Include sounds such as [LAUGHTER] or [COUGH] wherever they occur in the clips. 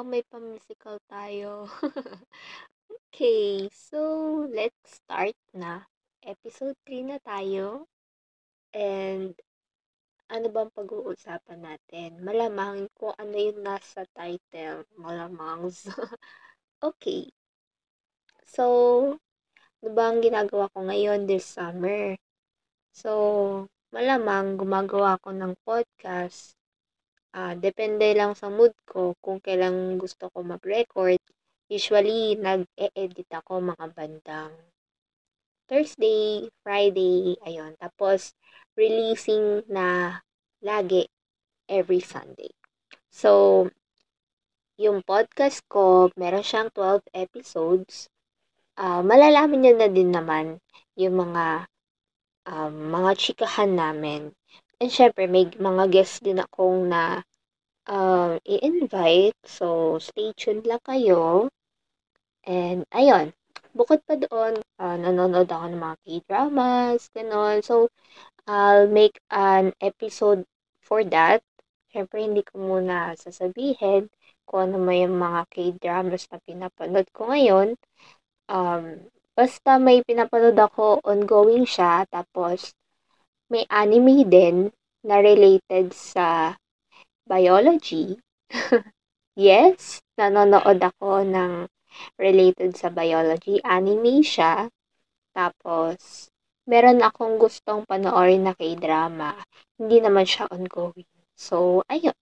Wow, may pa-musical tayo. [LAUGHS] Okay, so let's start na. Episode 3 na tayo. And ano bang pag-uusapan natin? Malamang kung ano yung nasa title. Malamang. [LAUGHS] okay. So, ano ba ang ginagawa ko ngayon this summer? So, malamang gumagawa ko ng podcast. Ah, depende lang sa mood ko kung kailan gusto ko mag-record. Usually, nag-e-edit ako mga bandang Thursday, Friday, ayun. Tapos, releasing na lagi every Sunday. So, yung podcast ko, meron siyang 12 episodes. Uh, malalaman nyo na din naman yung mga um, mga chikahan namin. And syempre, may mga guests din akong na um, i-invite. So, stay tuned lang kayo. And, ayun. Bukod pa doon, uh, nanonood ako ng mga k-dramas, gano'n. So, I'll make an episode for that. Siyempre, hindi ko muna sasabihin kung ano may mga k-dramas na pinapanood ko ngayon. Um, basta may pinapanood ako, ongoing siya. Tapos, may anime din na related sa biology. [LAUGHS] yes, nanonood ako ng related sa biology. Anime siya. Tapos, meron akong gustong panoorin na k-drama. Hindi naman siya ongoing. So, ayun.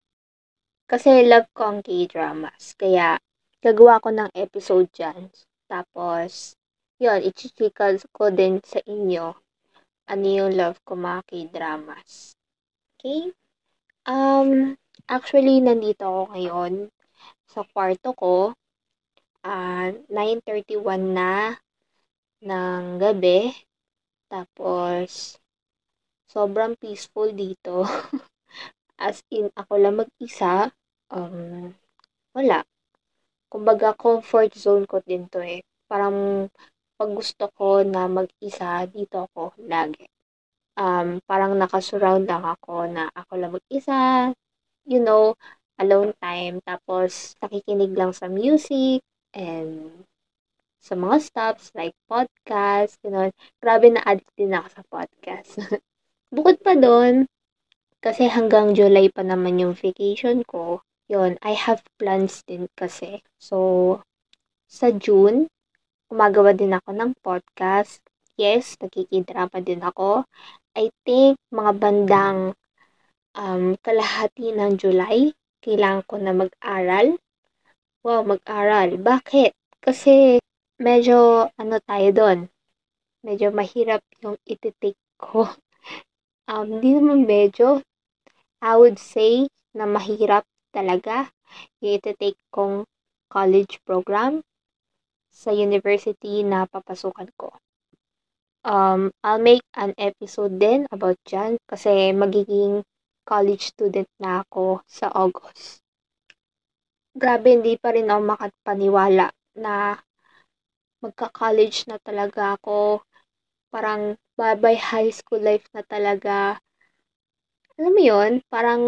Kasi love ko ang k-dramas. Kaya, gagawa ko ng episode dyan. Tapos, yun, ichichikal ko din sa inyo ano yung love ko mga k-dramas. Okay? Um, actually, nandito ako ngayon sa kwarto ko uh, ah, 9.31 na ng gabi. Tapos, sobrang peaceful dito. [LAUGHS] As in, ako lang mag-isa. Um, wala. Kumbaga, comfort zone ko din to eh. Parang, pag gusto ko na mag-isa, dito ako lagi. Um, parang nakasurround lang ako na ako lang mag-isa. You know, alone time. Tapos, nakikinig lang sa music and sa mga stops like podcast, you know, grabe na addict din ako sa podcast. [LAUGHS] Bukod pa doon, kasi hanggang July pa naman yung vacation ko, yon I have plans din kasi. So, sa June, gumagawa din ako ng podcast. Yes, nakikidrama din ako. I think mga bandang um, kalahati ng July, kailangan ko na mag-aral Wow, mag-aral. Bakit? Kasi medyo ano tayo doon. Medyo mahirap yung iti-take ko. [LAUGHS] Um, hindi naman medyo. I would say na mahirap talaga yung iti-take kong college program sa university na papasukan ko. Um, I'll make an episode din about dyan kasi magiging college student na ako sa August grabe hindi pa rin ako makapaniwala na magka-college na talaga ako. Parang bye-bye high school life na talaga. Alam mo yun, parang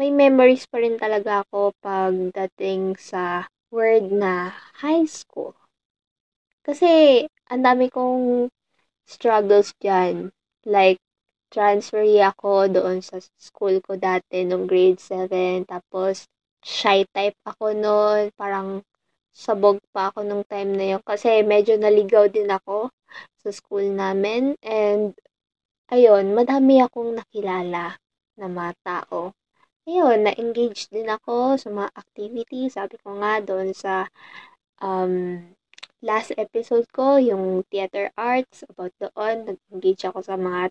may memories pa rin talaga ako pagdating sa word na high school. Kasi, ang dami kong struggles dyan. Like, transfer ako doon sa school ko dati nung grade 7. Tapos, shy type ako noon. Parang sabog pa ako nung time na yun. Kasi medyo naligaw din ako sa school namin. And, ayun, madami akong nakilala na mga tao. Ayun, na-engage din ako sa mga activities. Sabi ko nga doon sa um, last episode ko, yung theater arts, about doon, nag-engage ako sa mga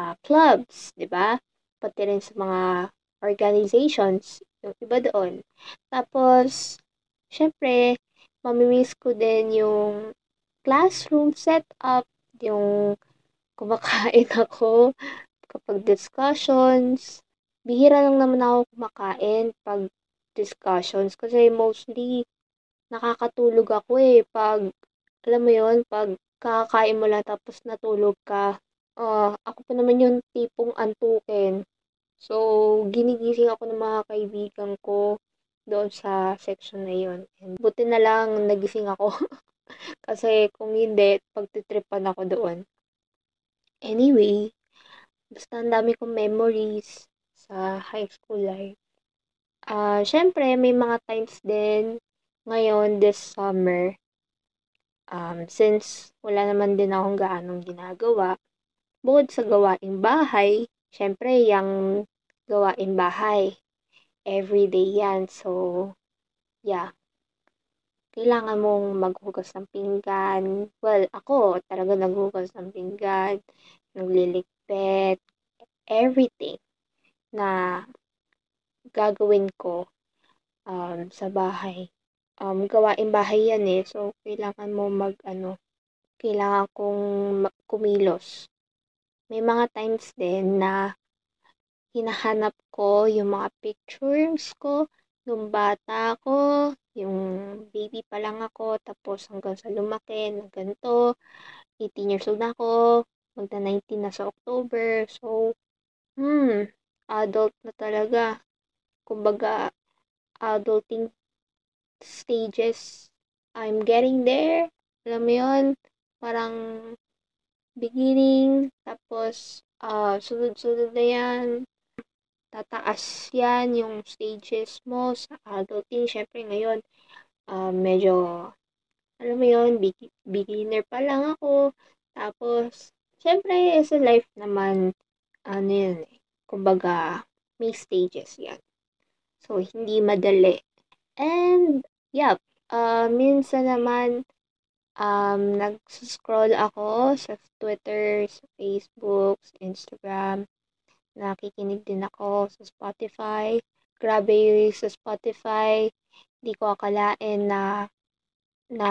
uh, clubs, di ba? Pati rin sa mga organizations yung iba doon. Tapos, syempre, mamimiss ko din yung classroom setup, yung kumakain [LAUGHS] ako kapag discussions. Bihira lang naman ako kumakain pag discussions kasi mostly nakakatulog ako eh pag alam mo yon pag kakakain mo lang tapos natulog ka uh, ako pa naman yung tipong antukin So, ginigising ako ng mga kaibigan ko doon sa section na yun. And buti na lang nagising ako. [LAUGHS] Kasi kung hindi, pagtitripan ako doon. Anyway, basta ang dami kong memories sa high school life. Ah, syempre may mga times din ngayon this summer um, since wala naman din akong gaanong ginagawa, bukod sa gawaing bahay, syempre yung gawaing bahay, everyday yan. So, yeah. Kailangan mong maghugas ng pinggan. Well, ako talaga naghugas ng pinggan, nagliligpit, everything na gagawin ko um, sa bahay um, gawaing bahay yan eh. So, kailangan mo mag, ano, kailangan kong kumilos. May mga times din na hinahanap ko yung mga pictures ko nung bata ko, yung baby pa lang ako, tapos hanggang sa lumaki na ganito, 18 years old na ako, magna 19 na sa October. So, hmm, adult na talaga. Kumbaga, adulting stages. I'm getting there. Alam mo yun? Parang beginning, tapos uh, sunod-sunod na yan. Tataas yan yung stages mo sa adulting. Siyempre ngayon, uh, medyo, alam mo yun, beginner pa lang ako. Tapos, siyempre, sa life naman, ano yun eh, kumbaga, may stages yan. So, hindi madali. And, Yup, ah, minsan naman, um, nagso-scroll ako sa Twitter, sa Facebook, sa Instagram. Nakikinig din ako sa Spotify. Grabe sa Spotify, hindi ko akalain na na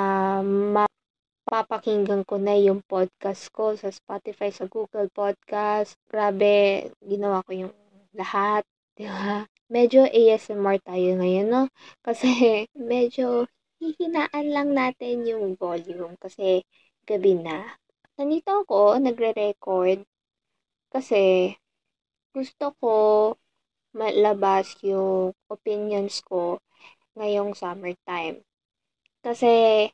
mapapakinggan ko na yung podcast ko sa Spotify, sa Google Podcast. Grabe, ginawa ko yung lahat, [LAUGHS] 'di ba? medyo ASMR tayo ngayon, no? Kasi [LAUGHS] medyo hihinaan lang natin yung volume kasi gabi na. Nandito ako, nagre-record kasi gusto ko malabas yung opinions ko ngayong summertime. Kasi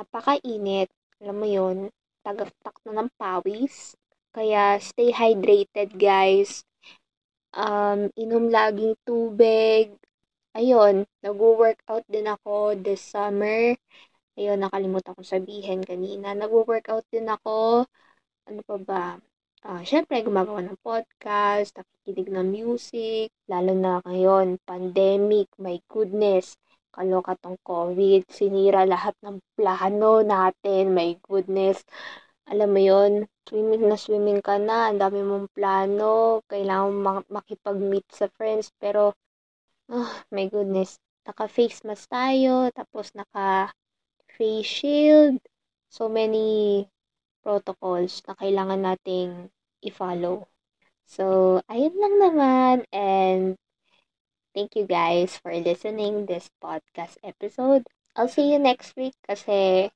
napakainit, alam mo yun, tagaktak na ng pawis. Kaya stay hydrated guys um, inom laging tubig. Ayun, nagwo-workout din ako this summer. Ayun, nakalimutan ko sabihin kanina. Nagwo-workout din ako. Ano pa ba? Uh, Siyempre, gumagawa ng podcast, nakikinig ng music, lalo na ngayon, pandemic, my goodness, kaloka tong COVID, sinira lahat ng plano natin, my goodness. Alam mo yon swimming na swimming ka na, ang dami mong plano, kailangan mong makipag-meet sa friends, pero, oh my goodness, naka-face mask tayo, tapos naka-face shield, so many protocols na kailangan nating i-follow. So, ayun lang naman, and thank you guys for listening this podcast episode. I'll see you next week kasi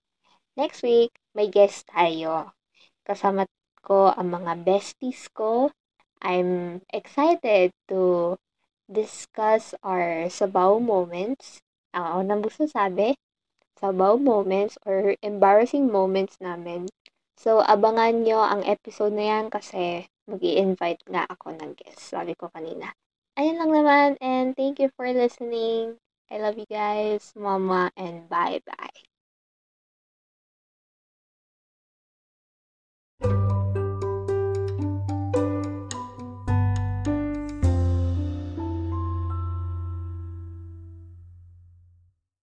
Next week, may guest tayo. Kasama ko ang mga besties ko. I'm excited to discuss our sabaw moments. Ang ako nang gusto sabi, sabaw moments or embarrassing moments namin. So, abangan nyo ang episode na yan kasi mag invite nga ako ng guest. Sabi ko kanina. Ayun lang naman and thank you for listening. I love you guys, mama, and bye-bye.